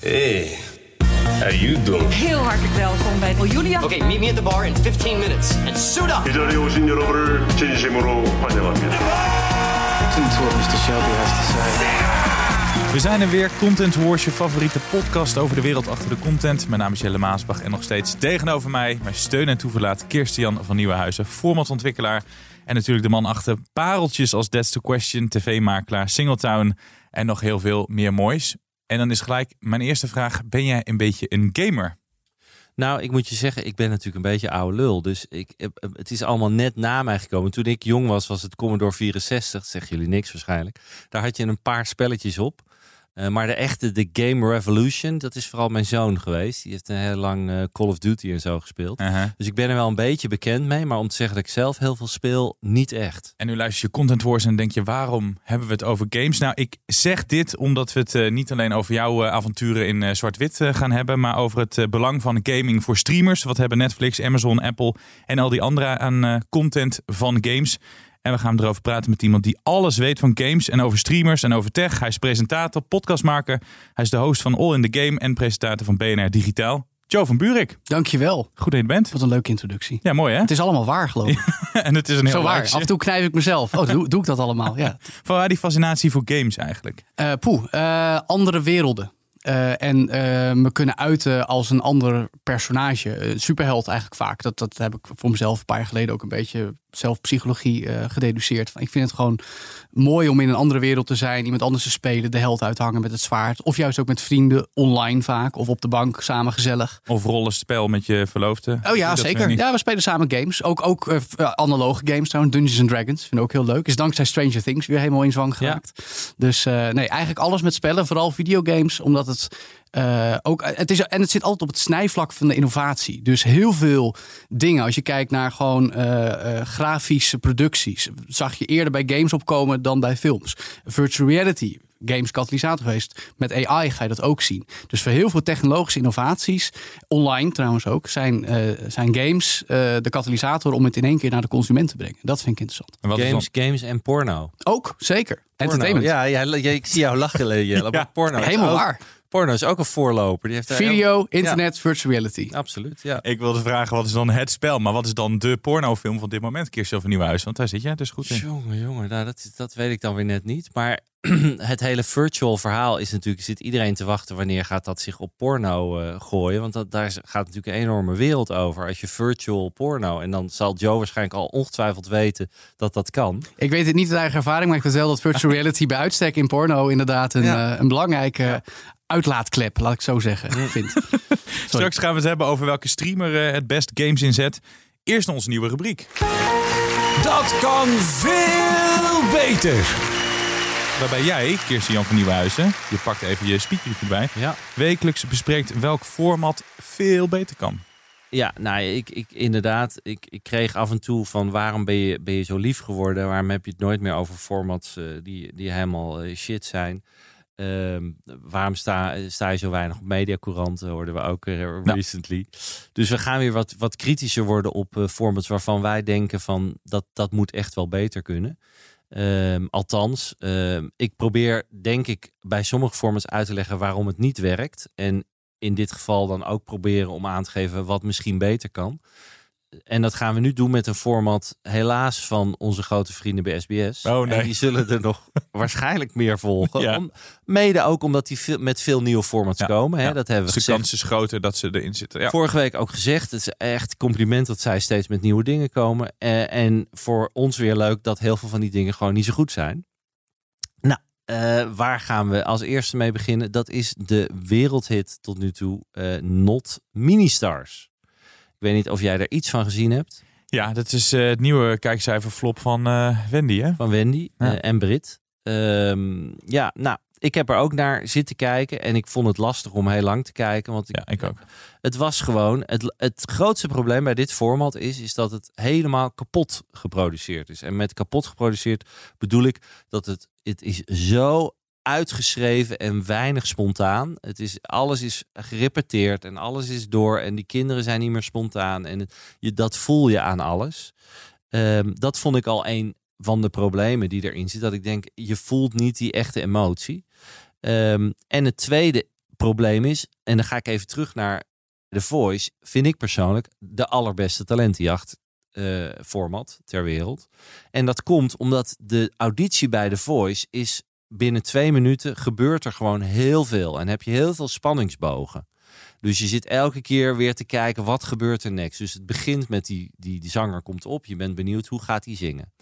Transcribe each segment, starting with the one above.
Hey, how you doing? Heel hartelijk welkom bij Julia. Okay, meet me at the bar in 15 minutes and suit up. 이 자리에 오신 여러분을 진심으로 환영합니다. We zijn er weer, Content Wars, je favoriete podcast over de wereld achter de content. Mijn naam is Jelle Maasbach en nog steeds tegenover mij mijn steun en toeverlaat Kirstian van Nieuwenhuizen, formatontwikkelaar. En natuurlijk de man achter pareltjes als That's the Question, tv-makelaar, Singletown en nog heel veel meer moois. En dan is gelijk mijn eerste vraag, ben jij een beetje een gamer? Nou, ik moet je zeggen, ik ben natuurlijk een beetje oude lul. Dus ik, eh, het is allemaal net na mij gekomen. Toen ik jong was, was het Commodore 64. Dat zeggen jullie niks waarschijnlijk. Daar had je een paar spelletjes op. Eh, maar de echte, de Game Revolution, dat is vooral mijn zoon geweest. Die heeft een heel lang eh, Call of Duty en zo gespeeld. Uh-huh. Dus ik ben er wel een beetje bekend mee. Maar om te zeggen dat ik zelf heel veel speel, niet echt. En nu luister je Content Wars en denk je, waarom hebben we het over games? Nou, ik zeg dit omdat we het eh, niet alleen over jouw avonturen in zwart-wit gaan hebben, maar over het belang van gaming voor streamers. Wat hebben Netflix, Amazon, Apple en al die andere aan content van games? En we gaan erover praten met iemand die alles weet van games en over streamers en over tech. Hij is presentator, podcastmaker. Hij is de host van All in the Game en presentator van BNR Digitaal. Joe van Buurik, Dankjewel. goed dat je bent. Wat een leuke introductie. Ja, mooi hè? Het is allemaal waar, geloof ik. en het is een heel Zo waar. Af en toe knijp ik mezelf. Oh, doe, doe ik dat allemaal? Ja. Van waar die fascinatie voor games eigenlijk? Poeh, eh, andere werelden. Eh, en me kunnen uiten als een ander personage. Superheld eigenlijk vaak. Dat, dat heb ik voor mezelf een paar jaar geleden ook een beetje zelfpsychologie eh gededuceerd. Ik vind het gewoon mooi om in een andere wereld te zijn. Iemand anders te spelen. De held uithangen met het zwaard. Of juist ook met vrienden. Online vaak. Of op de bank samen gezellig. Of rollenspel met je verloofde? Oh ja, Dat zeker. niet. Ja, we spelen samen games. Ook, ook eh, eh, analoge games trouwens. Dungeons and Dragons. Vind ik ook heel leuk. Is dankzij Stranger Things weer helemaal in zwang geraakt. Dus nee, eigenlijk alles met spellen. Vooral videogames. Omdat het eh, ook... Het is, en het zit altijd op het snijvlak van de innovatie. Dus heel veel dingen. Als je kijkt naar gewoon eh, eh, grafische producties. Zag je eerder bij games opkomen dan bij films. Virtual reality games katalysator geweest. Met AI ga je dat ook zien. Dus voor heel veel technologische innovaties, online trouwens ook, zijn, eh, zijn games eh, de katalysator om het in één keer naar de consument te brengen. Dat vind ik interessant. En wat Games, games en porno. Ook, zeker. Porno. Entertainment. Ja, ja, ja, ik zie jou lachen, Jelle. maar porno Helemaal waar. Porno is ook een voorloper. Die heeft Video, internet, virtual reality. Absoluut, ja. Ik wilde vragen, wat is dan het spel? Maar wat is dan de pornofilm van dit moment? Kirsten van Nieuwhuis, want daar zit jij dus goed in. Jongen, jongen, nou, dat, dat weet ik dan weer net niet. Maar het hele virtual verhaal is natuurlijk, zit iedereen te wachten wanneer gaat dat zich op porno eh, gooien. Want dat, daar gaat natuurlijk een enorme wereld over. Als je virtual porno, en dan zal Joe waarschijnlijk al ongetwijfeld weten dat dat kan. Ik weet het niet uit eigen ervaring, maar ik weet wel dat virtual reality bij uitstek in porno inderdaad een, Ja. eh, een belangrijke uitlaatklep, laat ik zo zeggen, vind. Straks gaan we het hebben over welke streamer eh, het best games inzet. Eerst onze nieuwe rubriek. Dat kan veel beter. Waarbij jij, Kirsten Jan van Nieuwhuizen, je pakt even je speaker erbij, Ja. wekelijks bespreekt welk format veel beter kan. Ja, nou, ik, ik inderdaad, ik, ik kreeg af en toe van waarom ben je, ben je zo lief geworden? Waarom heb je het nooit meer over formats eh, die, die helemaal eh, shit zijn? Ehm, waarom sta, sta je zo weinig op mediacouranten, hoorden we ook eh, recently. Dus we gaan weer wat, wat kritischer worden op eh, formats waarvan wij denken van dat, dat moet echt wel beter kunnen. Ehm, althans, ehm, ik probeer denk ik bij sommige formats uit te leggen waarom het niet werkt. En in dit geval dan ook proberen om aan te geven wat misschien beter kan. En dat gaan we nu doen met een format, helaas van onze grote vrienden bij SBS. Oh, nee. En die zullen er nog waarschijnlijk meer volgen. Ja. Om, mede ook omdat die veel, met veel nieuwe formats Ja, komen. Hè? ja. Dat hebben we Dus de kans is groter dat ze erin zitten. Ja. Vorige week ook gezegd. Het is echt compliment dat zij steeds met nieuwe dingen komen. Eh, en voor ons weer leuk dat heel veel van die dingen gewoon niet zo goed zijn. Nou, eh, waar gaan we als eerste mee beginnen? Dat is de wereldhit tot nu toe, eh, Not Ministars. Ik weet niet of jij er iets van gezien hebt. Ja, dat is eh, het nieuwe kijkcijferflop van eh, Wendy, hè? Van Wendy Ja. eh, en Brit. Ehm, ja, nou, ik heb er ook naar zitten kijken en ik vond het lastig om heel lang te kijken. Want ik, Ja, ik ook. het was gewoon. Het, het grootste probleem bij dit format is, is dat het helemaal kapot geproduceerd is. En met kapot geproduceerd bedoel ik dat het, het is zo uitgeschreven en weinig spontaan. Het is, alles is gerepeteerd en alles is door. En die kinderen zijn niet meer spontaan. En je, dat voel je aan alles. Ehm, dat vond ik al een van de problemen die erin zit. Dat ik denk, je voelt niet die echte emotie. Ehm, en het tweede probleem is, en dan ga ik even terug naar The Voice, vind ik persoonlijk de allerbeste talentenjacht eh, format ter wereld. En dat komt omdat de auditie bij The Voice is binnen twee minuten gebeurt er gewoon heel veel. En heb je heel veel spanningsbogen. Dus je zit elke keer weer te kijken, wat gebeurt er next? Dus het begint met die, die, die zanger komt op. Je bent benieuwd, hoe gaat hij zingen?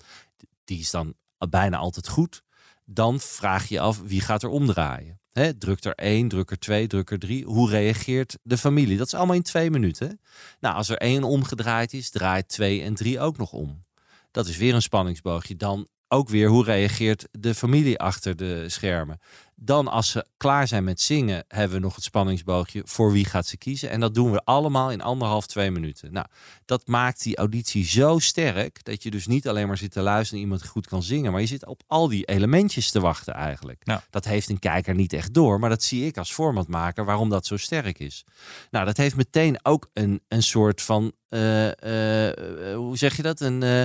Die is dan bijna altijd goed. Dan vraag je af, wie gaat er omdraaien? Hè, druk er één, druk er twee, druk er drie. Hoe reageert de familie? Dat is allemaal in twee minuten. Nou, als er één omgedraaid is, draait twee en drie ook nog om. Dat is weer een spanningsboogje. Dan ook weer, hoe reageert de familie achter de schermen? Dan, als ze klaar zijn met zingen, hebben we nog het spanningsboogje voor wie gaat ze kiezen. En dat doen we allemaal in anderhalf, twee minuten. Nou, dat maakt die auditie zo sterk dat je dus niet alleen maar zit te luisteren iemand goed kan zingen, maar je zit op al die elementjes te wachten eigenlijk. Ja. Dat heeft een kijker niet echt door, maar dat zie ik als formatmaker waarom dat zo sterk is. Nou, dat heeft meteen ook een, een soort van, eh, eh, hoe zeg je dat? Een, eh,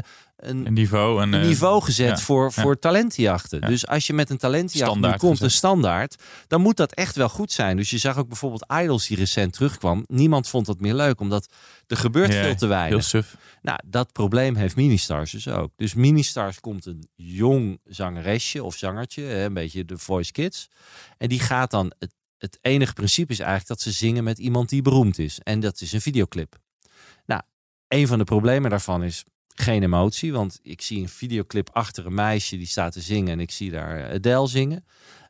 een, Een niveau. En, een eh, niveau gezet ja, voor, ja. voor talentenjachten. Ja. Dus als je met een talentenjacht nu Standaard komt, een standaard, dan moet dat echt wel goed zijn. Dus je zag ook bijvoorbeeld Idols die recent terugkwam. Niemand vond dat meer leuk, omdat er gebeurt veel te Heel weinig. suf. Nou, dat probleem heeft Ministars dus ook. Dus Ministars komt een jong zangeresje of zangertje, een beetje de Voice Kids. En die gaat dan, het, het enige principe is eigenlijk dat ze zingen met iemand die beroemd is. En dat is een videoclip. Nou, een van de problemen daarvan is geen emotie. Want ik zie een videoclip achter een meisje die staat te zingen en ik zie daar Adele zingen.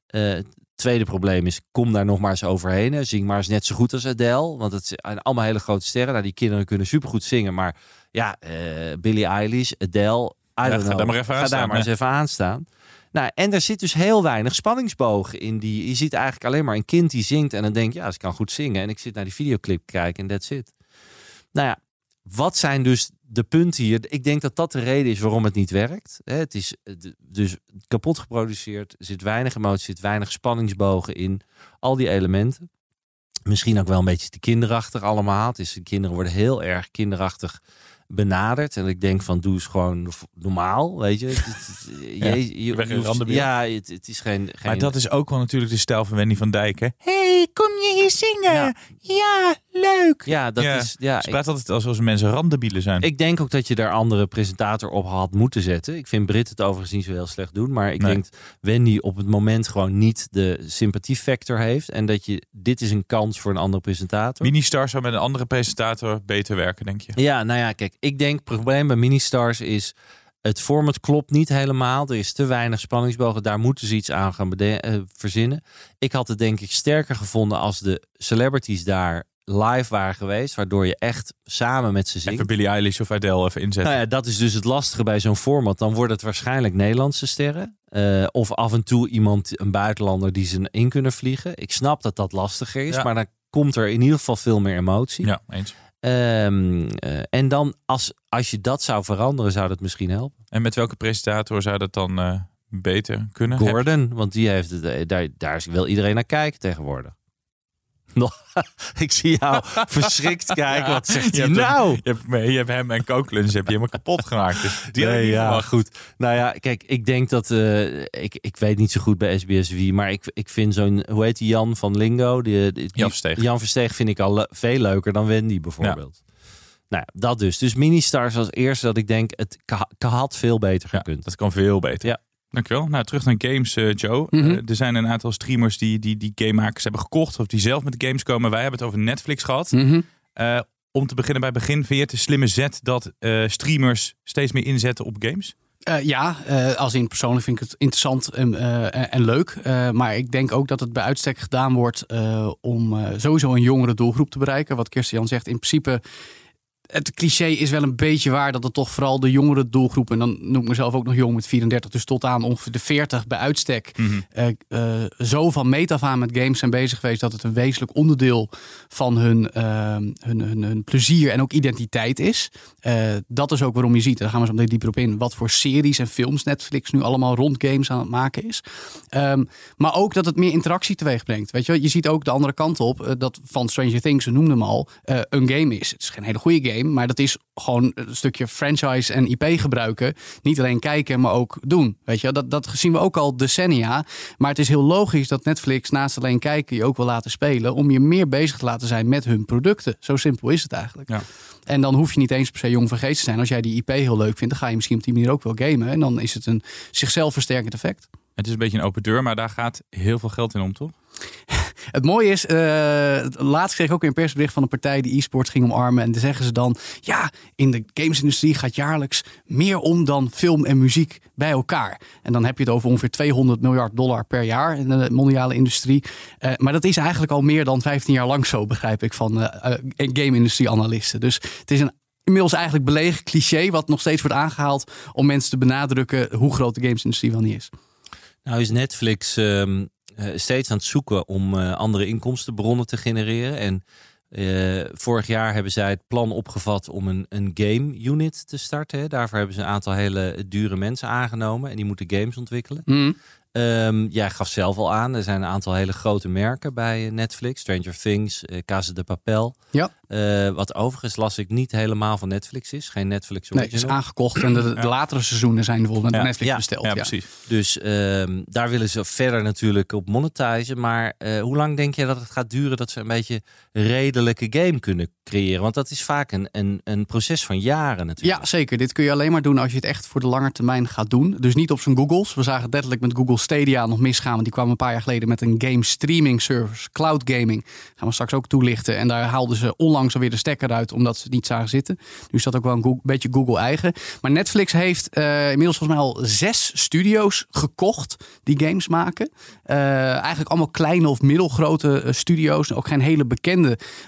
Eh, het tweede probleem is, kom daar nog maar eens overheen. hè. Zing maar eens net zo goed als Adele. Want het zijn allemaal hele grote sterren. Nou, die kinderen kunnen supergoed zingen. Maar ja, eh Billie Eilish, Adele, I Ja, ga daar maar even Ga aan staan, daar maar eens even aan staan. Nou, en er zit dus heel weinig spanningsbogen in die. Je ziet eigenlijk alleen maar een kind die zingt en dan denk je, ja, ze kan goed zingen. En ik zit naar die videoclip kijken en that's it. Nou ja, wat zijn dus de punten hier? Ik denk dat dat de reden is waarom het niet werkt. Het is eh, dus kapot geproduceerd. Er zit weinig emotie, zit weinig spanningsbogen in. Al die elementen. Misschien ook wel een beetje te kinderachtig allemaal. Het is, de kinderen worden heel erg kinderachtig benaderd. En ik denk van, doe eens gewoon normaal, weet je. Ja, je, je, hoeft- ja, het, het is geen, geen... Maar dat is ook wel natuurlijk de stijl van Wendy van Dijk. Hè? hey, kom je hier zingen? Ja. Ja, leuk. Ja, dat Ja. is... Ja, Ze praat altijd alsof mensen randebielen zijn. Ik denk ook dat je daar andere presentator op had moeten zetten. Ik vind Brit het overigens niet zo heel slecht doen. Maar ik Nee. denk Wendy op het moment gewoon niet de sympathiefactor heeft. En dat je, dit is een kans voor een andere presentator. Ministar zou met een andere presentator beter werken, denk je? Ja, nou ja, kijk, ik denk het probleem bij Ministars is... Het format klopt niet helemaal. Er is te weinig spanningsbogen. Daar moeten ze iets aan gaan eh, verzinnen. Ik had het denk ik sterker gevonden als de celebrities daar live waren geweest. Waardoor je echt samen met ze zingt. Even Billie Eilish of Adele even inzetten. Nou ja, dat is dus het lastige bij zo'n format. Dan wordt het waarschijnlijk Nederlandse sterren. Eh, of af en toe iemand, een buitenlander, die ze in kunnen vliegen. Ik snap dat dat lastiger is, Ja. maar dan komt er in ieder geval veel meer emotie. Ja, eens. Ehm, eh, en dan, als, als je dat zou veranderen, zou dat misschien helpen. En met welke presentator zou dat dan eh, beter kunnen? Gordon, want die heeft het, eh, daar, daar wil iedereen naar kijken tegenwoordig. Nog- Ik zie jou verschrikt kijken. Wat zegt hij hem- nou? Je hebt, je hebt hem en Kooklunch heb je helemaal kapot gemaakt. Dus die Nee, ja, verwacht. goed. Nou ja, kijk, ik denk dat... eh, ik, ik weet niet zo goed bij SBS wie, maar ik, ik vind zo'n... Hoe heet die Jan van Lingo? Die, die- Jan Versteeg. Jan Versteeg vind ik al le- veel leuker dan Wendy bijvoorbeeld. Nou ja, dat dus. Dus Ministars als eerste dat ik denk, het had veel beter Ja, gekund. dat kan veel beter. Ja. Dankjewel. Nou, terug naar games, eh, Joe. Mhm. Eh, er zijn een aantal streamers die, die, die gamemakers hebben gekocht. Of die zelf met games komen. Wij hebben het over Netflix gehad. Mhm. Eh, om te beginnen bij begin. Vind je het een slimme zet dat streamers steeds meer inzetten op games? Ja, eh, als in persoonlijk vind ik het interessant en, en- leuk. Maar ik denk ook dat het bij uitstek gedaan wordt om sowieso een jongere doelgroep te bereiken. Wat Christian zegt, in principe het cliché is wel een beetje waar dat het toch vooral de jongere doelgroep, en dan noem ik mezelf ook nog jong met 34, dus tot aan ongeveer de 40 bij uitstek, Mhm. eh, eh, zo van meet af aan met games zijn bezig geweest dat het een wezenlijk onderdeel van hun, eh, hun, hun, hun plezier en ook identiteit is. Dat is ook waarom je ziet, daar gaan we zo meteen dieper op in, wat voor series en films Netflix nu allemaal rond games aan het maken is. Ehm, maar ook dat het meer interactie teweeg brengt. Weet je, je ziet ook de andere kant op, dat van Stranger Things, we noemden hem al, een game is. Het is geen hele goede game, maar dat is gewoon een stukje franchise en IP gebruiken. Niet alleen kijken, maar ook doen. Weet je, dat, dat zien we ook al decennia. Maar het is heel logisch dat Netflix naast alleen kijken je ook wil laten spelen. Om je meer bezig te laten zijn met hun producten. Zo simpel is het eigenlijk. Ja. En dan hoef je niet eens per se jong geest te zijn. Als jij die IP heel leuk vindt, dan ga je misschien op die manier ook wel gamen. En dan is het een zichzelf versterkend effect. Het is een beetje een open deur, maar daar gaat heel veel geld in om, toch? Het mooie is, eh, laatst kreeg ik ook weer een persbericht van een partij die e-sports ging omarmen. En dan zeggen ze dan, ja, in de gamesindustrie gaat jaarlijks meer om dan film en muziek bij elkaar. En dan heb je het over ongeveer 200 miljard dollar per jaar in de mondiale industrie. Eh, maar dat is eigenlijk al meer dan 15 jaar lang zo, begrijp ik, van eh eh, game-industrie-analisten. Dus het is een inmiddels eigenlijk belegen cliché wat nog steeds wordt aangehaald om mensen te benadrukken hoe groot de gamesindustrie wel niet is. Nou is Netflix ehm, eh, steeds aan het zoeken om eh, andere inkomstenbronnen te genereren. En eh, vorig jaar hebben zij het plan opgevat om een, een game unit te starten. Daarvoor hebben ze een aantal hele dure mensen aangenomen en die moeten games ontwikkelen. Mm. Ehm, jij gaf zelf al aan, er zijn een aantal hele grote merken bij eh, Netflix. Stranger Things, eh Casa de Papel. Ja. Eh, wat overigens las ik niet helemaal van Netflix is. Geen Netflix Nee, het is original. aangekocht en de, de latere seizoenen zijn bijvoorbeeld met Ja. Netflix Ja. besteld. Ja, Ja, precies. Dus ehm, daar willen ze verder natuurlijk op monetizen. Maar hoe lang denk je dat het gaat duren dat ze een beetje redelijke game kunnen creëren? Want dat is vaak een, een, een proces van jaren natuurlijk. Ja, zeker. Dit kun je alleen maar doen als je het echt voor de lange termijn gaat doen. Dus niet op zijn Googles. We zagen het letterlijk met Google Stadia nog misgaan. Want die kwamen een paar jaar geleden met een game streaming service. Cloud gaming. Gaan we straks ook toelichten. En daar haalden ze onlangs alweer de stekker uit. Omdat ze het niet zagen zitten. Nu is dat ook wel een beetje Google eigen. Maar Netflix heeft eh, inmiddels volgens mij al zes studio's gekocht. Die games maken. Eh, eigenlijk allemaal kleine of middelgrote eh, studio's. Ook geen hele bekende.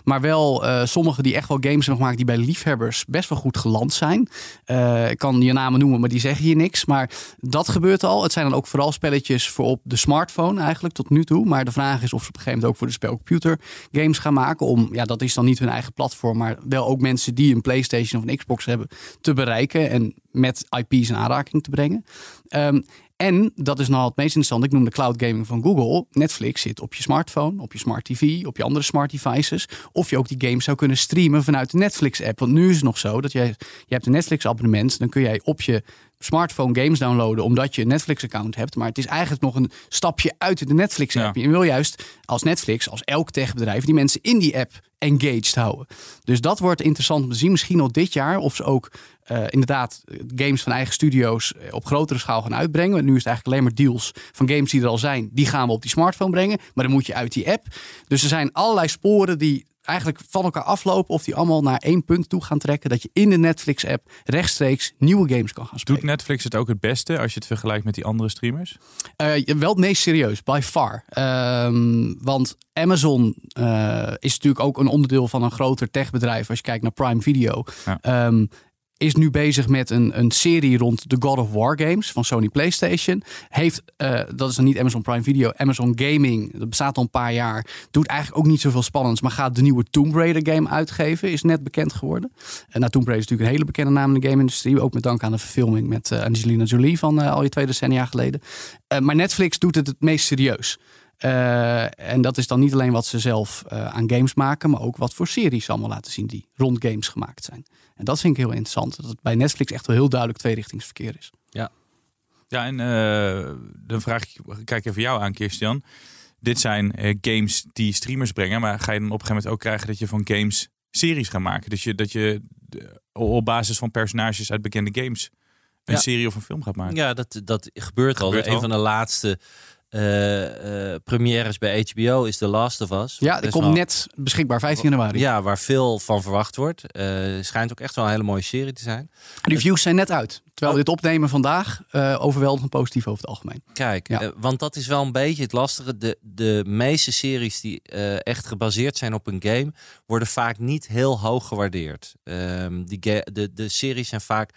Maar wel eh, sommige die echt wel games hebben gemaakt. Die bij liefhebbers best wel goed geland zijn. Eh, ik kan je namen noemen, maar die zeggen hier niks. Maar dat gebeurt al. Het zijn dan ook vooral spelletjes voor op de smartphone eigenlijk tot nu toe. Maar de vraag is of ze op een gegeven moment ook voor de spelcomputer games gaan maken. Om, ja, dat is dan niet hun eigen platform. Maar wel ook mensen die een PlayStation of een Xbox hebben te bereiken. En met IP's in aanraking te brengen. Ehm, en dat is nou het meest interessant. Ik noem de cloud gaming van Google. Netflix zit op je smartphone, op je smart TV, op je andere smart devices. Of je ook die games zou kunnen streamen vanuit de Netflix app. Want nu is het nog zo dat jij, je hebt een Netflix abonnement. Dan kun jij op je smartphone games downloaden omdat je een Netflix account hebt. Maar het is eigenlijk nog een stapje uit de Netflix app. Ja. Je wil juist als Netflix, als elk techbedrijf, die mensen in die app engaged houden. Dus dat wordt interessant om te zien. Misschien al dit jaar of ze ook eh, inderdaad games van eigen studio's eh, op grotere schaal gaan uitbrengen. Want nu is het eigenlijk alleen maar deals van games die er al zijn. Die gaan we op die smartphone brengen. Maar dan moet je uit die app. Dus er zijn allerlei sporen die eigenlijk van elkaar aflopen. Of die allemaal naar één punt toe gaan trekken. Dat je in de Netflix app rechtstreeks nieuwe games kan gaan spelen. Doet Netflix het ook het beste als je het vergelijkt met die andere streamers? Eh, wel het meest serieus, by far. Ehm, want Amazon eh, is natuurlijk ook een onderdeel van een groter techbedrijf. Als je kijkt naar Prime Video. Ja. Ehm, is nu bezig met een, een serie rond de God of War games van Sony PlayStation. Heeft, eh, dat is dan niet Amazon Prime Video, Amazon Gaming. Dat bestaat al een paar jaar. Doet eigenlijk ook niet zoveel spannends, maar gaat de nieuwe Tomb Raider game uitgeven. Is net bekend geworden. En nou, Tomb Raider is natuurlijk een hele bekende naam in de game-industrie. Ook met dank aan de verfilming met eh, Angelina Jolie van eh, al je twee decennia geleden. Maar Netflix doet het het meest serieus. Eh, en dat is dan niet alleen wat ze zelf eh, aan games maken, maar ook wat voor series ze allemaal laten zien die rond games gemaakt zijn. En dat vind ik heel interessant. Dat het bij Netflix echt wel heel duidelijk tweerichtingsverkeer is. Ja, en eh, dan vraag ik, kijk even jou aan, Kirstian. Dit zijn eh, games die streamers brengen, maar ga je dan op een gegeven moment ook krijgen dat je van games series gaat maken? Dus je, dat je op basis van personages uit bekende games een Ja. serie of een film gaat maken? Ja, dat, dat gebeurt al. Gebeurt een al. van de laatste eh, premières bij HBO is The Last of Us. Ja, die komt wel- net beschikbaar, 15 januari. Ja, waar veel van verwacht wordt. Eh, schijnt ook echt wel een hele mooie serie te zijn. Reviews zijn net uit. Terwijl we dit opnemen vandaag, overweldigend positief over het algemeen. Kijk, Ja. want dat is wel een beetje het lastige. De, de meeste series die echt gebaseerd zijn op een game, worden vaak niet heel hoog gewaardeerd. Ehm, die de, de series zijn vaak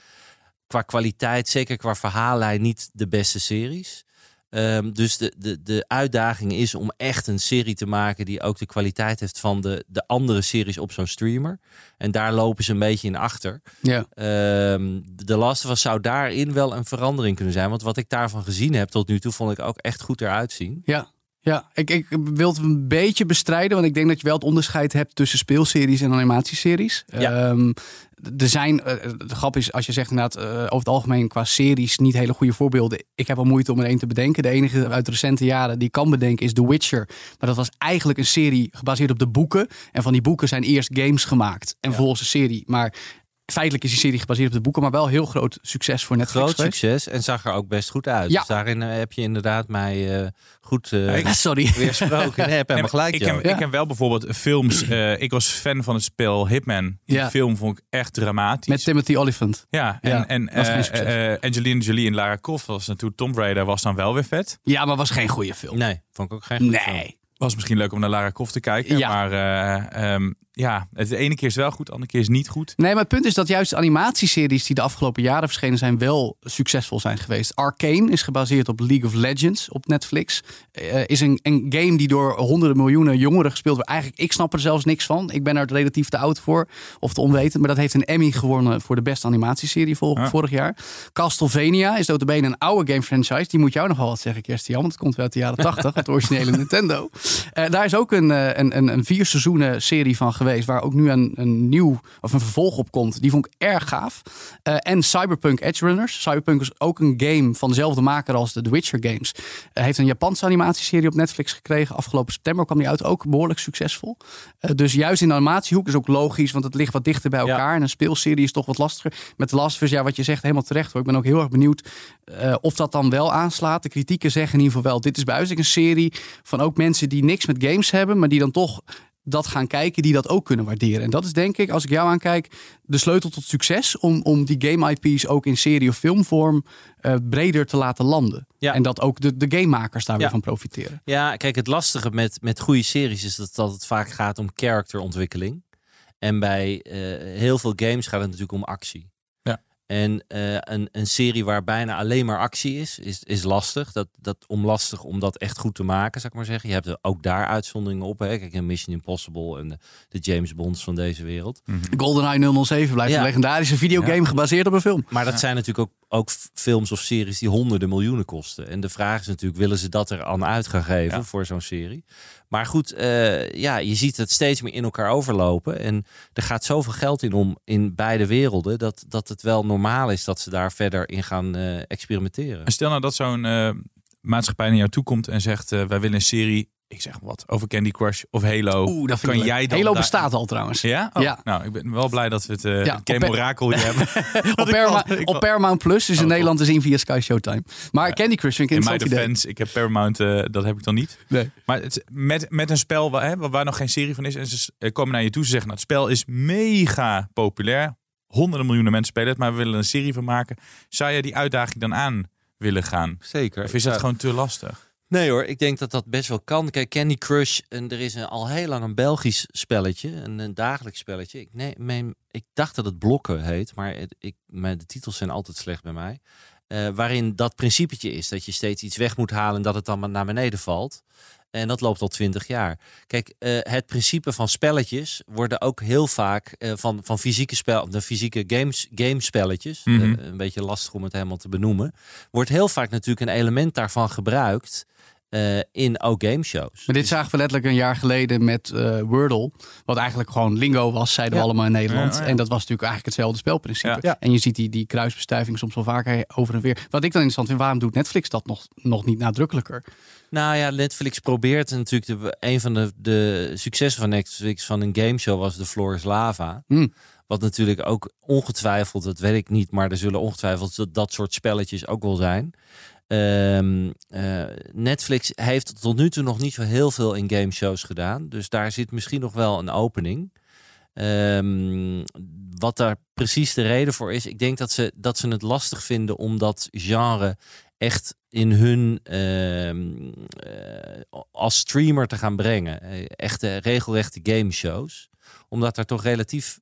qua kwaliteit, zeker qua verhaallijn, niet de beste series. Ehm, dus de, de, de uitdaging is om echt een serie te maken die ook de kwaliteit heeft van de, de andere series op zo'n streamer. En daar lopen ze een beetje in achter. Ja. Ehm de Last of Us zou daarin wel een verandering kunnen zijn. Want wat ik daarvan gezien heb tot nu toe, vond ik ook echt goed eruit zien. Ja. Ja, ik, ik wil het een beetje bestrijden, want ik denk dat je wel het onderscheid hebt tussen speelseries en animatieseries. Ja. Ehm, er zijn, eh, de grap is, als je zegt inderdaad eh, over het algemeen qua series niet hele goede voorbeelden. Ik heb al moeite om er één te bedenken. De enige uit recente jaren die ik kan bedenken is The Witcher. Maar dat was eigenlijk een serie gebaseerd op de boeken. En van die boeken zijn eerst games gemaakt en vervolgens een serie. Maar feitelijk is die serie gebaseerd op de boeken, maar wel heel groot succes voor Netflix. Groot geweest. succes en zag er ook best goed uit. Ja. Dus daarin eh, heb je inderdaad mij eh, goed ik- sorry. weersproken. Nee, heb gelijk, ik, Ja. ik heb wel bijvoorbeeld films. eh, ik was fan van het spel Hitman. Die Ja. film vond ik echt dramatisch. Met Timothy Olyphant. ja, en, Ja, en eh, eh, Angelina Jolie en Lara Croft was natuurlijk Tomb Raider was dan wel weer vet. Ja, maar was geen goede film. Nee, vond ik ook geen goede film. Nee. Was misschien leuk om naar Lara Croft te kijken. Ja. Maar eh, ehm, ja, het de ene keer is wel goed, de andere keer is niet goed. Nee, maar het punt is dat juist animatieseries die de afgelopen jaren verschenen zijn wel succesvol zijn geweest. Arcane is gebaseerd op League of Legends op Netflix. Eh, is een, een game die door honderden miljoenen jongeren gespeeld wordt. Eigenlijk, ik snap er zelfs niks van. Ik ben er relatief te oud voor of te onwetend. Maar dat heeft een Emmy gewonnen voor de beste animatieserie vol- Ja. vorig jaar. Castlevania is notabene een oude game franchise. Die moet jou nog wel wat zeggen, Kerstian. Want het komt wel uit de jaren 80, het originele Nintendo. Eh, daar is ook een, eh, een, een, een vier seizoenen serie van geweest. Waar ook nu een, een nieuw of een vervolg op komt. Die vond ik erg gaaf. Eh, en Cyberpunk Edge Runners. Cyberpunk is ook een game van dezelfde maker als de The Witcher games. Eh, heeft een Japanse animatieserie op Netflix gekregen. Afgelopen september kwam die uit. Ook behoorlijk succesvol. Eh, dus juist in de animatiehoek is ook logisch. Want het ligt wat dichter bij Ja. elkaar. En een speelserie is toch wat lastiger. Met The Last of Us, ja, wat je zegt, helemaal terecht hoor. Ik ben ook heel erg benieuwd of dat dan wel aanslaat. De kritieken zeggen in ieder geval wel. Dit is bij een serie van ook mensen die niks met games hebben. Maar die dan toch dat gaan kijken, die dat ook kunnen waarderen. En dat is denk ik, als ik jou aankijk, de sleutel tot succes. Om, om die game IP's ook in serie of filmvorm eh, breder te laten landen. Ja. En dat ook de, de gamemakers daar Ja. weer van profiteren. Ja, kijk, het lastige met, met goede series is dat, dat het vaak gaat om characterontwikkeling. En bij eh, heel veel games gaat het natuurlijk om actie. En eh, een, een serie waar bijna alleen maar actie is, is, is lastig. Dat, dat om lastig om dat echt goed te maken, zou ik maar zeggen. Je hebt er ook daar uitzonderingen op. Hè. Kijk, Mission Impossible en de, de James Bonds van deze wereld. GoldenEye 007 blijft Ja. een legendarische videogame Ja. gebaseerd op een film. Maar dat zijn natuurlijk ook, ook films of series die honderden miljoenen kosten. En de vraag is natuurlijk, willen ze dat er aan uit gaan geven Ja. voor zo'n serie? Maar goed, eh, ja, je ziet het steeds meer in elkaar overlopen. En er gaat zoveel geld in om in beide werelden... dat, dat het wel normaal is dat ze daar verder in gaan eh, experimenteren. En stel nou dat zo'n eh, maatschappij naar jou toe komt en zegt: Wij willen een serie, ik zeg maar wat, over Candy Crush of Halo. Oeh, dat vind kan ik jij dan Halo bestaat al trouwens. Ja? Oh, Ja. Nou, ik ben wel blij dat we het eh Ja, Game hier hebben. Op, Parama- Paramount Plus, dus in Oh, Nederland te zien via Sky Showtime. Maar Candy Crush vind ik In mijn idee. defense, ik heb Paramount, eh, dat heb ik dan niet. Nee. Maar het, met, met een spel waar, hè, waar- nog geen serie van is. En ze eh, komen naar je toe. Ze zeggen, nou, het spel is mega populair. Honderden miljoenen mensen spelen het. Maar we willen een serie van maken. Zou je die uitdaging dan aan willen gaan? Zeker. Of is dat gewoon te lastig? Nee hoor, ik denk dat dat best wel kan. Kijk, Candy Crush, en er is een, al heel lang een Belgisch spelletje, een, een dagelijks spelletje. Ik, nee, mijn, ik dacht dat het blokken heet, maar het, ik, mijn, de titels zijn altijd slecht bij mij. Eh, waarin dat principetje is dat je steeds iets weg moet halen en dat het dan maar naar beneden valt. En dat loopt al twintig jaar. Kijk, eh, het principe van spelletjes worden ook heel vaak eh, van, van fysieke spel, de fysieke games, gamespelletjes, Mhm. een beetje lastig om het helemaal te benoemen, wordt heel vaak natuurlijk een element daarvan gebruikt eh, in ook gameshows. Maar dit zagen we letterlijk een jaar geleden met eh, Wordle. Wat eigenlijk gewoon lingo was, zeiden we allemaal in Nederland. Ja, ja. En dat was natuurlijk eigenlijk hetzelfde spelprincipe. Ja. Ja. En je ziet die, die kruisbestuiving soms wel vaker over en weer. Wat ik dan interessant vind, waarom doet Netflix dat nog, nog niet nadrukkelijker? Nou ja, Netflix probeert natuurlijk de, een van de, de successen van Netflix van een gameshow was The Floor is Lava. Hmm. Wat natuurlijk ook ongetwijfeld, dat weet ik niet, maar er zullen ongetwijfeld dat, dat soort spelletjes ook wel zijn. Ehm, eh, Netflix heeft tot nu toe nog niet zo heel veel in gameshows gedaan. Dus daar zit misschien nog wel een opening. Ehm, wat daar precies de reden voor is, ik denk dat ze, dat ze het lastig vinden om dat genre echt in hun ehm, eh, als streamer te gaan brengen. Eh, Echte regelrechte gameshows. Omdat er toch relatief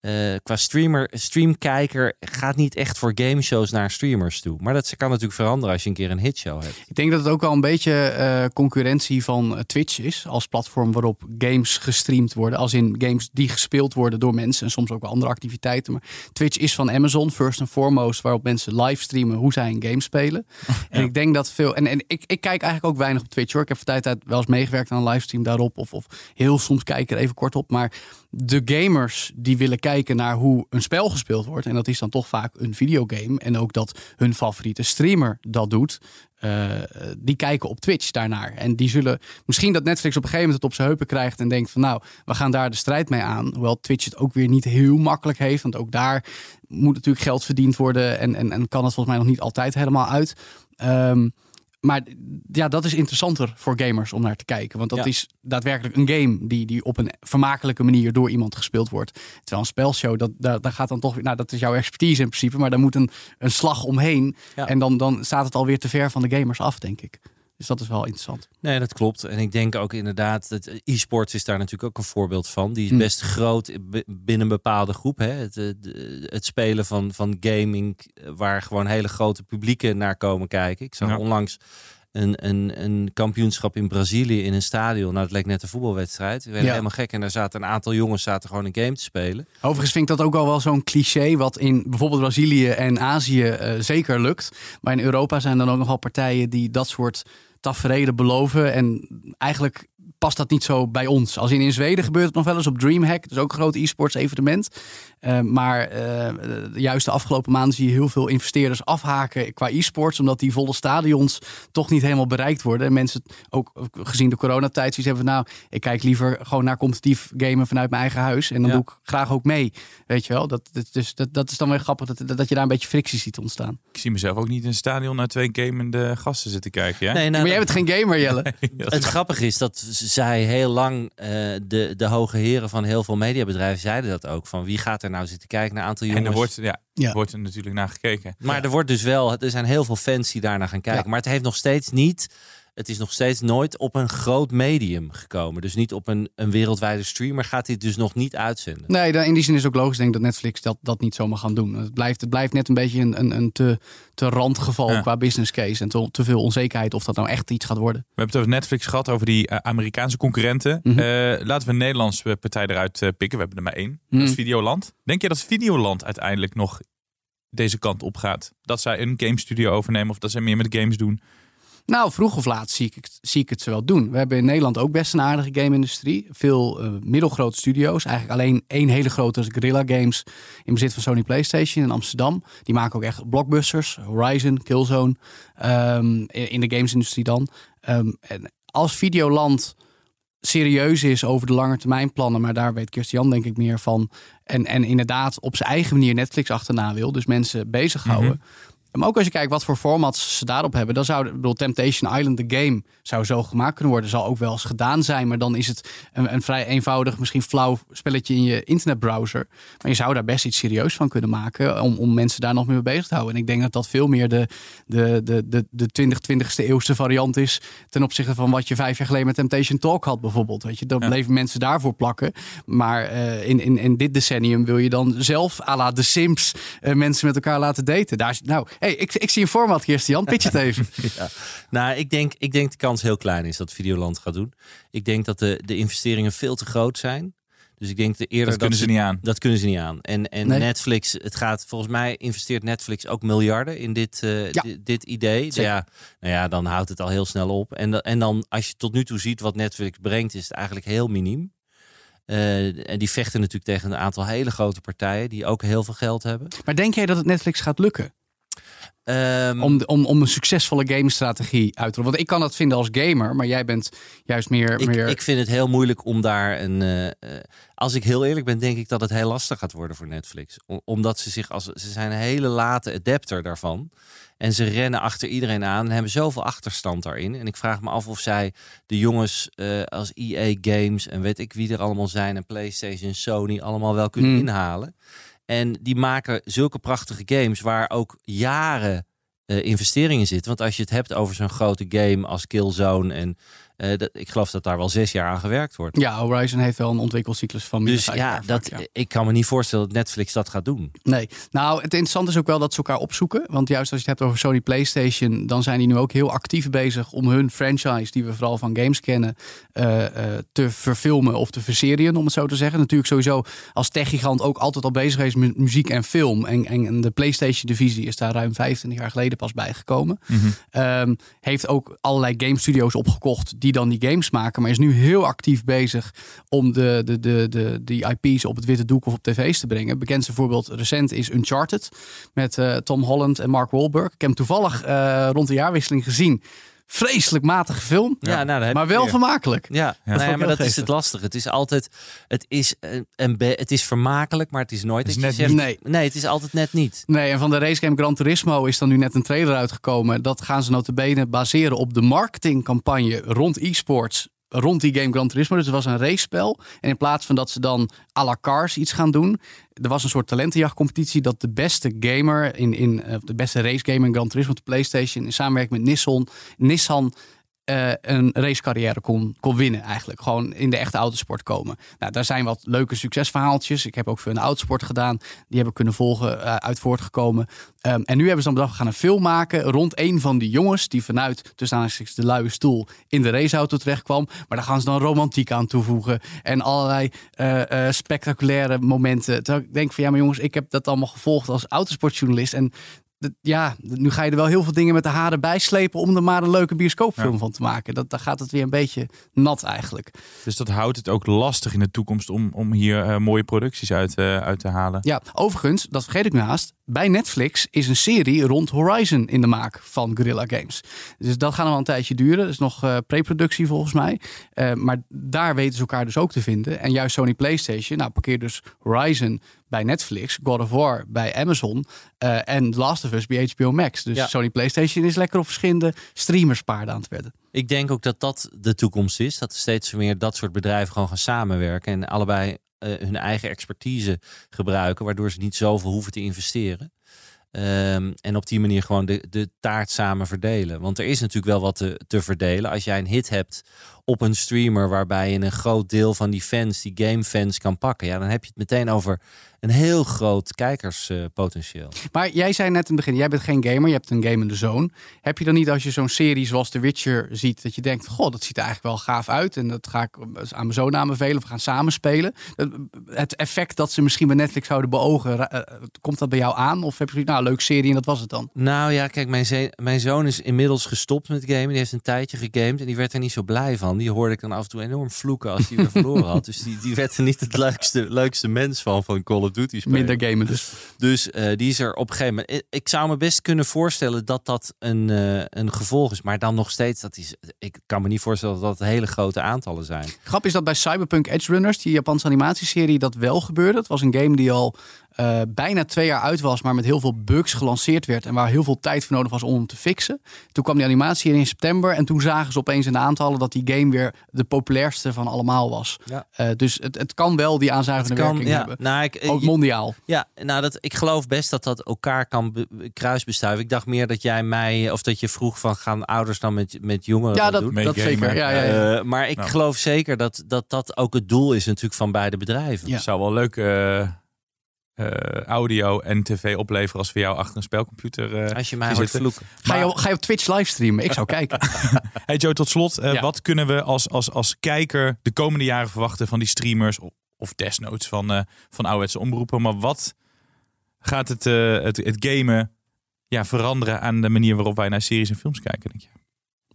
eh, qua streamer, streamkijker gaat niet echt voor gameshows naar streamers toe. Maar dat kan natuurlijk veranderen als je een keer een hitshow hebt. Ik denk dat het ook wel een beetje eh, concurrentie van eh, Twitch is. Als platform waarop games gestreamd worden. Als in games die gespeeld worden door mensen. En soms ook wel andere activiteiten. Maar Twitch is van Amazon, first and foremost. Waarop mensen livestreamen hoe zij een game spelen. En ik denk dat veel... En, en ik, ik kijk eigenlijk ook weinig op Twitch hoor. Ik heb van tijd tijd wel eens meegewerkt aan een livestream daarop. Of, of heel soms kijk ik er even kort op. Maar de gamers die willen kijken naar hoe een spel gespeeld wordt. En dat is dan toch vaak een videogame. En ook dat hun favoriete streamer dat doet. eh, die kijken op Twitch daarnaar. En die zullen misschien dat Netflix op een gegeven moment het op zijn heupen krijgt. En denkt van nou, we gaan daar de strijd mee aan. Hoewel Twitch het ook weer niet heel makkelijk heeft. Want ook daar moet natuurlijk geld verdiend worden. En, en, kan het volgens mij nog niet altijd helemaal uit. Ehm, maar ja, dat is interessanter voor gamers om naar te kijken. Want dat Ja. is daadwerkelijk een game die, die op een vermakelijke manier door iemand gespeeld wordt. Terwijl een spelshow, dat, daar, daar gaat dan toch weer, nou dat is jouw expertise in principe, maar daar moet een, een slag omheen. Ja. En dan, dan staat het alweer te ver van de gamers af, denk ik. Dus dat is wel interessant. Nee, dat klopt. En ik denk ook inderdaad, dat e-sports is daar natuurlijk ook een voorbeeld van. Die is Hm. best groot binnen een bepaalde groep. Hè? Het, eh, het spelen van, van gaming, eh, waar gewoon hele grote publieken naar komen kijken. Ik zag Ja. onlangs een, een, een kampioenschap in Brazilië in een stadion. Nou, het leek net een voetbalwedstrijd. We werden Ja. helemaal gek en daar zaten een aantal jongens zaten gewoon een game te spelen. Overigens vind ik dat ook al wel zo'n cliché, wat in bijvoorbeeld Brazilië en Azië eh, zeker lukt. Maar in Europa zijn dan ook nogal partijen die dat soort tafereelen beloven. En eigenlijk past dat niet zo bij ons. Als in, in Zweden gebeurt het nog wel eens op DreamHack. Is ook een groot e-sports evenement. Eh, maar eh, juist de afgelopen maanden zie je heel veel investeerders afhaken qua e-sports. Omdat die volle stadions toch niet helemaal bereikt worden. En mensen, ook gezien de coronatijd, zoiets hebben van, nou, ik kijk liever gewoon naar competitief gamen vanuit mijn eigen huis. En dan Ja. doe ik graag ook mee. Weet je wel? Dat, dat, dus, dat, dat is dan weer grappig dat, dat je daar een beetje frictie ziet ontstaan. Ik zie mezelf ook niet in een stadion naar twee gamende gasten zitten kijken. Ja? Nee, nou, maar jij bent geen gamer, Jelle. Het grappige is dat zij heel lang, eh, de, de hoge heren van heel veel mediabedrijven zeiden dat ook. Van wie gaat er nou zitten kijken naar een aantal jongens. En er wordt, ja, Ja. wordt er natuurlijk naar gekeken. Maar er wordt dus wel, er zijn heel veel fans die daarna gaan kijken. Ja. Maar het heeft nog steeds niet, het is nog steeds nooit op een groot medium gekomen. Dus niet op een, een wereldwijde streamer gaat dit dus nog niet uitzenden. Nee, dan- in die zin is het ook logisch denk ik dat Netflix dat, dat niet zomaar gaan doen. Het blijft, het blijft net een beetje een, een, een te, te randgeval Ja. qua business case. En te, te veel onzekerheid of dat nou echt iets gaat worden. We hebben het over Netflix gehad, over die eh, Amerikaanse concurrenten. Mhm. Eh, laten we een Nederlandse partij eruit eh, pikken. We hebben er maar één. Mhm. Dat is Videoland. Denk je dat Videoland uiteindelijk nog deze kant op gaat? Dat zij een game studio overnemen of dat zij meer met games doen? Nou, vroeg of laat zie ik, zie ik het ze wel doen. We hebben in Nederland ook best een aardige game-industrie. Veel eh, middelgrote studio's. Eigenlijk alleen één hele grote Guerrilla Games in bezit van Sony PlayStation in Amsterdam. Die maken ook echt blockbusters. Horizon, Killzone. ehm, in de gamesindustrie dan. Ehm, en als Videoland serieus is over de lange termijn plannen, maar daar weet Christian denk ik meer van. En, en inderdaad op zijn eigen manier Netflix achterna wil, dus mensen bezighouden. Maar ook als je kijkt wat voor formats ze daarop hebben, dan zou ik bedoel, Temptation Island, de game, zou zo gemaakt kunnen worden. Zal ook wel eens gedaan zijn, maar dan is het een, een vrij eenvoudig, misschien flauw spelletje in je internetbrowser. Maar je zou daar best iets serieus van kunnen maken om, om mensen daar nog meer mee bezig te houden. En ik denk dat dat veel meer de, de, de, de, de 2020ste eeuwse variant is ten opzichte van wat je vijf jaar geleden met Temptation Talk had bijvoorbeeld. Weet je, dan Ja. bleven mensen daarvoor plakken. Maar eh, in, in, in dit decennium wil je dan zelf à la The Sims eh, mensen met elkaar laten daten. Daar nou, hey, ik, ik zie een format, Kirstian. Pitch het even. Ja. Nou, ik denk, ik denk de kans heel klein is dat Videoland gaat doen. Ik denk dat de, de investeringen veel te groot zijn. Dus ik denk de eerder Dat kunnen ze niet aan. Dat kunnen ze niet aan. En, en Nee. Netflix, het gaat volgens mij investeert Netflix ook miljarden in dit, eh, Ja. dit idee. Zeker. Ja, nou ja, dan houdt het al heel snel op. En, en dan, als je tot nu toe ziet wat Netflix brengt, is het eigenlijk heel miniem. Eh, en die vechten natuurlijk tegen een aantal hele grote partijen die ook heel veel geld hebben. Maar denk jij dat het Netflix gaat lukken? Ehm, Om, om, om een succesvolle gamestrategie uit te rollen. Want ik kan dat vinden als gamer, maar jij bent juist meer... ik, meer... ik vind het heel moeilijk om daar een. eh, eh, als ik heel eerlijk ben, denk ik dat het heel lastig gaat worden voor Netflix. Omdat ze zich als. Ze zijn een hele late adapter daarvan. En ze rennen achter iedereen aan en hebben zoveel achterstand daarin. En ik vraag me af of zij de jongens eh, als EA Games en weet ik wie er allemaal zijn. En PlayStation, Sony allemaal wel kunnen Hmm. inhalen. En die maken zulke prachtige games waar ook jaren eh, investeringen zitten. Want als je het hebt over zo'n grote game als Killzone en eh, dat, ik geloof dat daar wel zes jaar aan gewerkt wordt. Ja, Horizon heeft wel een ontwikkelcyclus van meer Dus ja, jaar dat, vaak, ja. ik kan me niet voorstellen dat Netflix dat gaat doen. Nee. Nou, het interessante is ook wel dat ze elkaar opzoeken. Want juist als je het hebt over Sony PlayStation, dan zijn die nu ook heel actief bezig om hun franchise, die we vooral van games kennen, eh, eh, te verfilmen of te verserien, om het zo te zeggen. Natuurlijk sowieso als techgigant ook altijd al bezig geweest met muziek en film. En, en de PlayStation-divisie is daar ruim 25 jaar geleden pas bijgekomen. Ehm, heeft ook allerlei game studios opgekocht die dan die games maken. Maar is nu heel actief bezig om de, de, de, de, die IP's op het witte doek of op tv's te brengen. Bekendste voorbeeld recent is Uncharted. Met eh, Tom Holland en Mark Wahlberg. Ik heb hem toevallig eh, rond de jaarwisseling gezien. Vreselijk matige film. Ja, nou, daar maar wel weer. vermakelijk. Ja, nou ja, maar dat is het lastige. Het is altijd, het is, een, een het is vermakelijk, maar het is nooit. Het is net zegt, niet. nee, het is altijd net niet. Nee, en van de racegame Gran Turismo is dan nu net een trailer uitgekomen. Dat gaan ze notabene baseren op de marketingcampagne rond e-sports. Rond die game Gran Turismo. Dus het was een racespel. En in plaats van dat ze dan à la cars iets gaan doen. Er was een soort talentenjachtcompetitie. Dat de beste gamer in, in eh, de beste racegamer in Gran Turismo de PlayStation. In samenwerking met Nissan. Nissan eh, een racecarrière kon, kon winnen eigenlijk. Gewoon in de echte autosport komen. Nou, daar zijn wat leuke succesverhaaltjes. Ik heb ook voor een autosport gedaan. Die hebben kunnen volgen eh, uit voortgekomen. Ehm, en nu hebben ze dan bedacht, we gaan een film maken rond een van die jongens die vanuit tussen de luie stoel in de raceauto terecht kwam. Maar daar gaan ze dan romantiek aan toevoegen en allerlei eh, spectaculaire momenten. Terwijl ik denk van ja, maar jongens, ik heb dat allemaal gevolgd als autosportjournalist en ja, nu ga je er wel heel veel dingen met de haren bij slepen om er maar een leuke bioscoopfilm Ja. van te maken. Dat, dan gaat het weer een beetje nat eigenlijk. Dus dat houdt het ook lastig in de toekomst om, om hier eh, mooie producties uit, eh, uit te halen. Ja, overigens, dat vergeet ik nu haast. Bij Netflix is een serie rond Horizon in de maak van Guerrilla Games. Dus dat gaat nog wel een tijdje duren. Dat is nog eh pre-productie volgens mij. Maar daar weten ze elkaar dus ook te vinden. En juist Sony PlayStation, nou parkeer dus Horizon bij Netflix, God of War bij Amazon eh, en Last of Us bij HBO Max. Dus Ja. Sony PlayStation is lekker op verschillende streamers paarden aan het wedden. Ik denk ook dat dat de toekomst is. Dat steeds meer dat soort bedrijven gewoon gaan samenwerken. En allebei eh, hun eigen expertise gebruiken. Waardoor ze niet zoveel hoeven te investeren. Ehm, en op die manier gewoon de, de taart samen verdelen. Want er is natuurlijk wel wat te, te verdelen. Als jij een hit hebt op een streamer waarbij je een groot deel van die fans, die gamefans, kan pakken. Ja, dan heb je het meteen over een heel groot kijkerspotentieel. Maar jij zei net in het begin, jij bent geen gamer, je hebt een gamende zoon. Heb je dan niet als je zo'n serie zoals The Witcher ziet, dat je denkt, goh, dat ziet er eigenlijk wel gaaf uit. En dat ga ik aan mijn zoon aanbevelen, we gaan samen spelen. Het effect dat ze misschien bij Netflix zouden beogen, eh, komt dat bij jou aan? Of heb je nou, leuk serie en dat was het dan? Nou ja, kijk, mijn, mijn zoon is inmiddels gestopt met gamen. Die heeft een tijdje gegamed en die werd er niet zo blij van. Die hoorde ik dan af en toe enorm vloeken als hij weer verloren had. Dus die, die werd er niet het leukste, leukste mens van, van Call of Duty spelen. Minder gamen dus. Dus eh, die is er op een gegeven moment. Ik, ik zou me best kunnen voorstellen dat dat een, eh, een gevolg is. Maar dan nog steeds, dat is, ik kan me niet voorstellen dat dat hele grote aantallen zijn. Grap is dat bij Cyberpunk Edge Runners, die Japanse animatieserie, dat wel gebeurde. Het was een game die al eh, bijna twee jaar uit was, maar met heel veel bugs gelanceerd werd. En waar heel veel tijd voor nodig was om hem te fixen. Toen kwam die animatie in september. En toen zagen ze opeens in de aantallen dat die game weer de populairste van allemaal was. Ja. Eh, dus het, het kan wel die aanzuigende Het kan, werking ja. hebben. Nou, ik, Ook mondiaal. Ja, nou, dat, ik geloof best dat dat elkaar kan be- kruisbestuiven. Ik dacht meer dat jij mij, of dat je vroeg van gaan ouders dan met, met jongeren Ja, dat dat, doen? Dat zeker. Ja, ja, ja. Eh, maar ik Nou. geloof zeker dat, dat dat ook het doel is natuurlijk van beide bedrijven. Ja. zou wel leuk eh, audio en tv opleveren als we jou achter een spelcomputer eh, Als je mij hoort. Ga, je, ga je op Twitch livestreamen? Ik zou kijken. Hey Joe, tot slot. eh, Ja. Wat kunnen we als, als, als kijker de komende jaren verwachten van die streamers? Of, of desnoods van, eh van ouderwetse omroepen. Maar wat gaat het, eh, het, het gamen ja, veranderen aan de manier waarop wij naar series en films kijken? Denk je?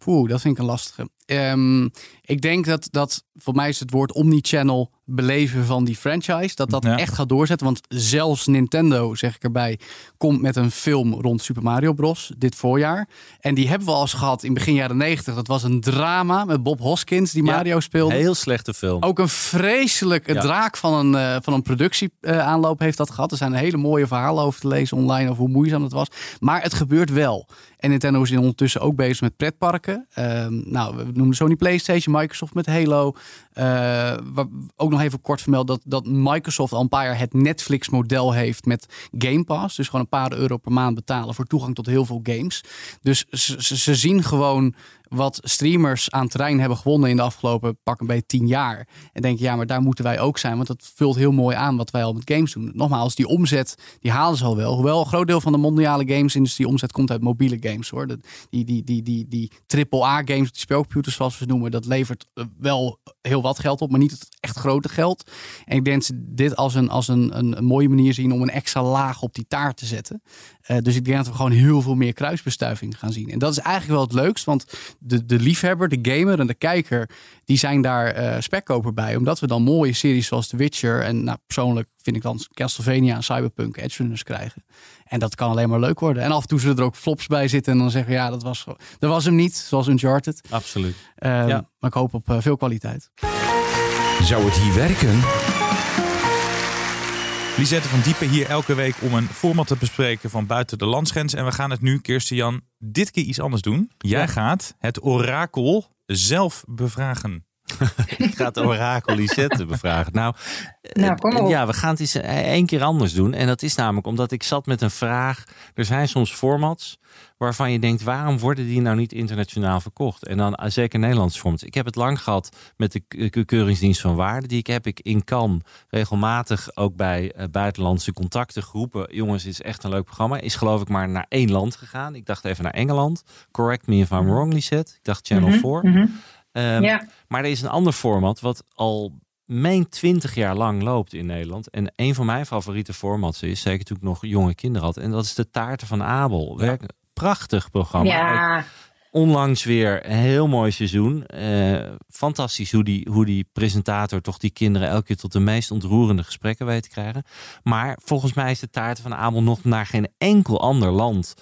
Oeh, dat vind ik een lastige. Ehm, ik denk dat, dat, voor mij is het woord omnichannel beleven van die franchise, dat dat Ja. echt gaat doorzetten. Want zelfs Nintendo, zeg ik erbij, komt met een film rond Super Mario Bros. dit voorjaar. En die hebben we al eens gehad in begin jaren 90. Dat was een drama met Bob Hoskins die Ja, Mario speelde. Heel slechte film. Ook een vreselijke Ja. draak van een, eh, van een productieaanloop heeft dat gehad. Er zijn hele mooie verhalen over te lezen online over hoe moeizaam het was. Maar het gebeurt wel. En Nintendo is ondertussen ook bezig met pretparken. Ehm, nou, we noemen Sony PlayStation, Microsoft met Halo. Eh, ook nog even kort vermeld dat, dat Microsoft al een paar jaar het Netflix-model heeft met Game Pass. Dus gewoon een paar euro per maand betalen voor toegang tot heel veel games. Dus ze zien gewoon wat streamers aan terrein hebben gewonnen in de afgelopen pak een beetje tien jaar. En denken, ja, maar daar moeten wij ook zijn. Want dat vult heel mooi aan wat wij al met games doen. Nogmaals, die omzet, die halen ze al wel. Hoewel een groot deel van de mondiale gamesindustrie omzet komt uit mobiele games hoor. Die, die, die, die, die AAA games, die speelcomputers zoals we ze noemen, dat levert eh, wel heel wat geld op, maar niet het echt grote geld. En ik denk dat ze dit als een, als een, een mooie manier zien om een extra laag op die taart te zetten. Eh, dus ik denk dat we gewoon heel veel meer kruisbestuiving gaan zien. En dat is eigenlijk wel het leukst, want de, de liefhebber, de gamer en de kijker, die zijn daar eh spekkoper bij. Omdat we dan mooie series zoals The Witcher en nou, persoonlijk vind ik dan Castlevania en Cyberpunk Edge Runners krijgen. En dat kan alleen maar leuk worden. En af en toe zullen er ook flops bij zitten en dan zeggen we ja, dat was, dat was hem niet, zoals Uncharted. Absoluut. Eh, Ja. Maar ik hoop op eh, veel kwaliteit. Zou het hier werken? Lisette van Diepen hier elke week om een format te bespreken van buiten de landsgrens. En we gaan het nu, Kirsten Jan, dit keer iets anders doen. Jij Ja. gaat het orakel zelf bevragen. Ik ga het orakel Lisette bevragen. Nou, Nou, kom op. ja, we gaan het eens eh, één keer anders doen. En dat is namelijk omdat ik zat met een vraag. Er zijn soms formats waarvan je denkt, waarom worden die nou niet internationaal verkocht? En dan eh, zeker Nederlands formats. Ik heb het lang gehad met de Keuringsdienst van Waarde. Die ik heb ik in Cannes regelmatig ook bij eh, buitenlandse contacten geroepen. Jongens, dit is echt een leuk programma. Is geloof ik maar naar één land gegaan. Ik dacht even naar Engeland. Correct me if I'm wrong, Lisette. Ik dacht Channel 4. Ehm, Ja. Maar er is een ander format wat al meen 20 jaar lang loopt in Nederland. En een van mijn favoriete formats is, zeker toen ik nog jonge kinderen had. En dat is de Taarten van Abel. Werk, prachtig programma. Ja, Onlangs weer een heel mooi seizoen. Eh, fantastisch hoe die, hoe die presentator toch die kinderen elke keer tot de meest ontroerende gesprekken weet te krijgen. Maar volgens mij is de Taarten van Abel nog naar geen enkel ander land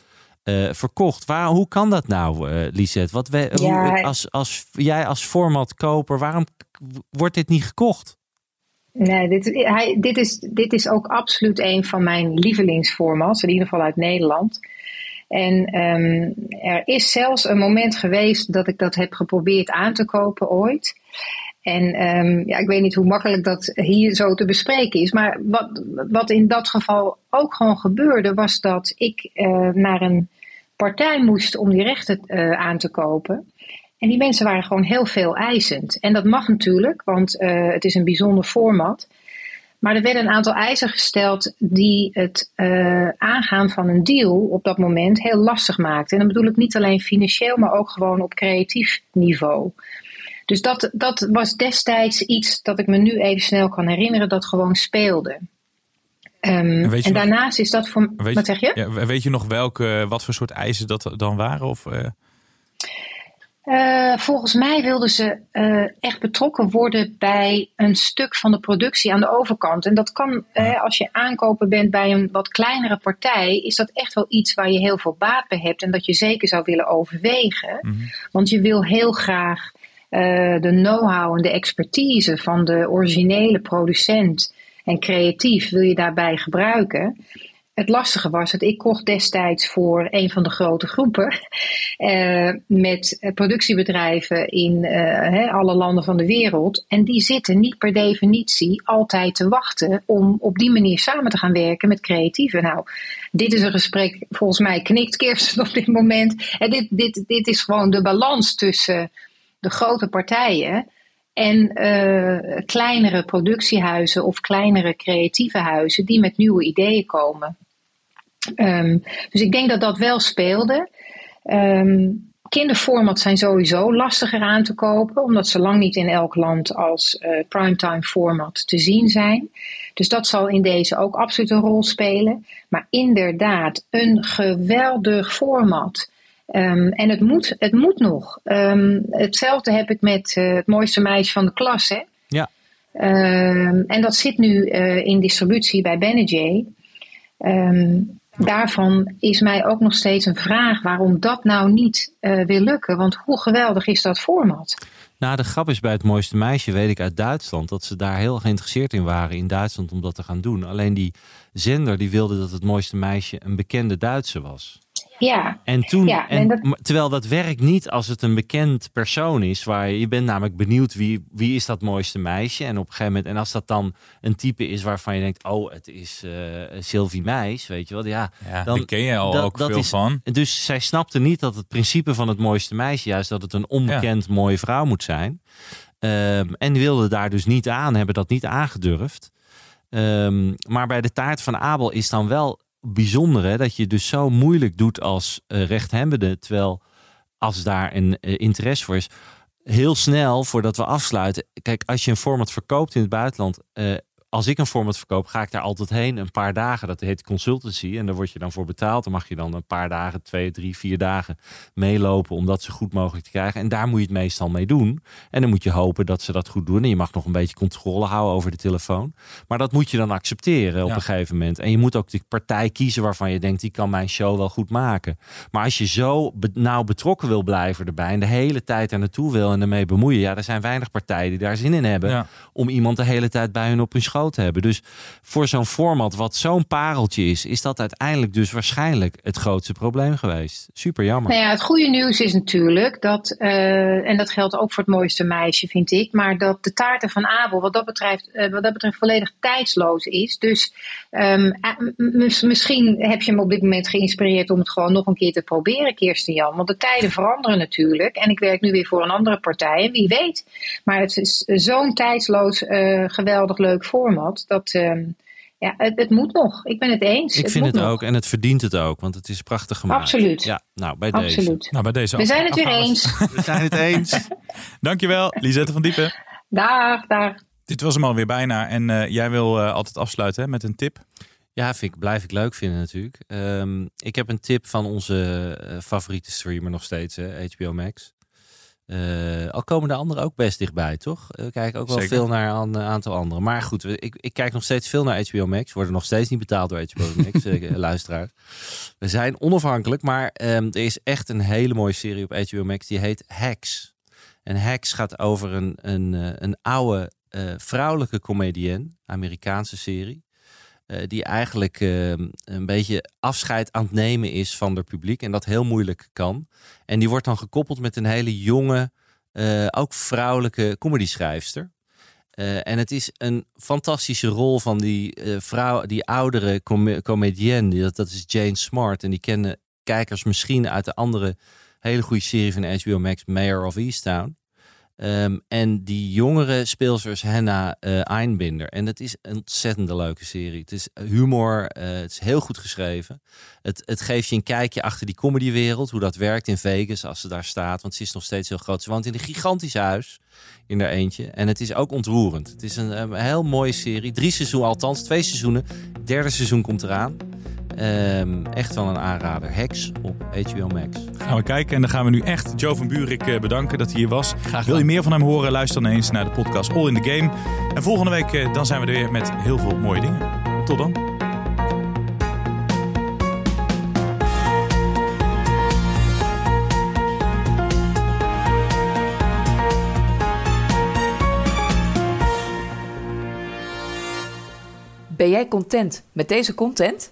eh, verkocht. Waar, hoe kan dat nou, eh Lisette? Wat we, Ja. hoe- als, als jij als formatkoper, waarom wordt dit niet gekocht? nee, dit, hij, dit, is, dit is ook absoluut een van mijn lievelingsformats, in ieder geval uit Nederland. En ehm, er is zelfs een moment geweest dat ik dat heb geprobeerd aan te kopen ooit. En ehm, ja, ik weet niet hoe makkelijk dat hier zo te bespreken is. Maar wat, wat in dat geval ook gewoon gebeurde, was dat ik eh, naar een partij moest om die rechten eh, aan te kopen. En die mensen waren gewoon heel veel eisend. En dat mag natuurlijk, want eh, het is een bijzonder format. Maar er werden een aantal eisen gesteld die het eh, aangaan van een deal op dat moment heel lastig maakten. En dan bedoel ik niet alleen financieel, maar ook gewoon op creatief niveau. Dus dat, dat was destijds iets dat ik me nu even snel kan herinneren dat gewoon speelde. Ehm, en nog- daarnaast is dat voor. Weet wat zeg je? Ja, weet je nog welke, wat voor soort eisen dat dan waren? Of, eh, Eh, volgens mij wilden ze eh, echt betrokken worden bij een stuk van de productie aan de overkant. En dat kan, als je aankoper bent bij een wat kleinere partij, is dat echt wel iets waar je heel veel baat bij hebt en dat je zeker zou willen overwegen. Want je wil heel graag de know-how en de expertise van de originele producent en creatief wil je daarbij gebruiken. Het lastige was dat ik kocht destijds voor een van de grote groepen eh, met eh, productiebedrijven in eh, alle landen van de wereld. En die zitten niet per definitie altijd te wachten om op die manier samen te gaan werken met creatieven. Nou, dit is een gesprek, volgens mij knikt Kirsten op dit moment. En dit, dit, dit is gewoon de balans tussen de grote partijen en eh, kleinere productiehuizen of kleinere creatieve huizen die met nieuwe ideeën komen. Ehm, dus ik denk dat dat wel speelde. Kinderformats zijn sowieso lastiger aan te kopen, omdat ze lang niet in elk land als eh, primetime format te zien zijn. Dus dat zal in deze ook absoluut een rol spelen. Maar inderdaad, een geweldig format. Ehm, en het moet, het moet nog. Ehm, hetzelfde heb ik met eh, het mooiste meisje van de klas. Hè? Ja. Ehm, en dat zit nu eh, in distributie bij Benejay. Daarvan is mij ook nog steeds een vraag waarom dat nou niet uh, wil lukken. Want hoe geweldig is dat format? Nou, de grap is bij het mooiste meisje, weet ik uit Duitsland, dat ze daar heel geïnteresseerd in waren in Duitsland om dat te gaan doen. Alleen die zender die wilde dat het mooiste meisje een bekende Duitse was. Ja. En toen, ja, en, en dat... terwijl dat werkt niet als het een bekend persoon is, waar je, je bent namelijk benieuwd wie, wie is dat mooiste meisje. En op een gegeven moment, en als dat dan een type is waarvan je denkt, oh, het is uh, Sylvie Meis, weet je wel. Ja, ja dan ken je al dat, ook dat veel is, van. Dus zij snapte niet dat het principe van het mooiste meisje, juist dat het een onbekend ja. mooie vrouw moet zijn. Um, en wilde daar dus niet aan, hebben dat niet aangedurfd. Um, maar bij de taart van Abel is dan wel bijzonder hè, dat je dus zo moeilijk doet als uh, rechthebbende. Terwijl als daar een uh, interesse voor is, heel snel voordat we afsluiten. Kijk, als je een format verkoopt in het buitenland. Uh, als ik een format verkoop, ga ik daar altijd heen een paar dagen. Dat heet consultancy. En daar word je dan voor betaald. Dan mag je dan een paar dagen, twee, drie, vier dagen meelopen om dat zo goed mogelijk te krijgen. En daar moet je het meestal mee doen. En dan moet je hopen dat ze dat goed doen. En je mag nog een beetje controle houden over de telefoon. Maar dat moet je dan accepteren op ja. een gegeven moment. En je moet ook de partij kiezen waarvan je denkt, die kan mijn show wel goed maken. Maar als je zo be nauw betrokken wil blijven erbij en de hele tijd er naartoe wil en ermee bemoeien. Ja, er zijn weinig partijen die daar zin in hebben Ja. om iemand de hele tijd bij hun op hun schoot hebben. Dus voor zo'n format wat zo'n pareltje is, is dat uiteindelijk dus waarschijnlijk het grootste probleem geweest. Super jammer. Nou ja, het goede nieuws is natuurlijk dat, uh, en dat geldt ook voor het mooiste meisje, vind ik, maar dat de taarten van Abel wat dat betreft, uh, wat dat betreft volledig tijdsloos is. Dus um, misschien heb je hem op dit moment geïnspireerd om het gewoon nog een keer te proberen, Kirsten Jan. Want de tijden veranderen natuurlijk. En ik werk nu weer voor een andere partij. En wie weet. Maar het is zo'n tijdsloos, geweldig leuk format. Dat, uh, ja, het, het, moet nog. Ik ben het eens. Ik het vind het nog. ook. En het verdient het ook. Want het is prachtig gemaakt. Absoluut. Ja, nou, bij Absoluut. deze. Nou, bij deze We zijn het weer eens. We zijn het eens. Dankjewel, Lisette van Diepen. Dag, dag. Dit was hem alweer bijna. En uh, jij wil uh, altijd afsluiten hè, met een tip. Ja, vind ik, blijf ik leuk vinden natuurlijk. Um, ik heb een tip van onze uh, favoriete streamer nog steeds, hè, HBO Max. Uh, al komen de anderen ook best dichtbij, toch? We kijken ook wel Zeker. veel naar een aantal anderen. Maar goed, ik, ik, kijk nog steeds veel naar HBO Max. Worden nog steeds niet betaald door HBO Max, uh, luisteraars. We zijn onafhankelijk, maar um, er is echt een hele mooie serie op HBO Max. Die heet Hacks. En Hacks gaat over een, een, een oude vrouwelijke comedienne, Amerikaanse serie. Uh, die eigenlijk uh, een beetje afscheid aan het nemen is van het publiek. En dat heel moeilijk kan. En die wordt dan gekoppeld met een hele jonge, uh, ook vrouwelijke comedyschrijfster. en het is een fantastische rol van die vrouw, die oudere com comedienne. Dat, dat is Jane Smart. En die kennen kijkers misschien uit de andere hele goede serie van HBO Max, Mayor of Easttown. Um, en die jongere speelster is Hannah uh, Einbinder. En het is een ontzettend leuke serie. Het is humor, uh, het is heel goed geschreven. Het, het geeft je een kijkje achter die comedywereld. Hoe dat werkt in Vegas als ze daar staat. Want ze is nog steeds heel groot. Ze woont in een gigantisch huis. In haar eentje. En het is ook ontroerend. Het is een, een heel mooie serie. Drie seizoenen, althans twee seizoenen. Derde seizoen komt eraan. Um, echt wel een aanrader. Hex op HBO Max. Gaan we kijken en dan gaan we nu echt Joe van Buurik bedanken dat hij hier was. Graag Wil je meer van hem horen? Luister dan eens naar de podcast All in the Game. En volgende week dan zijn we er weer met heel veel mooie dingen. Tot dan. Ben jij content met deze content?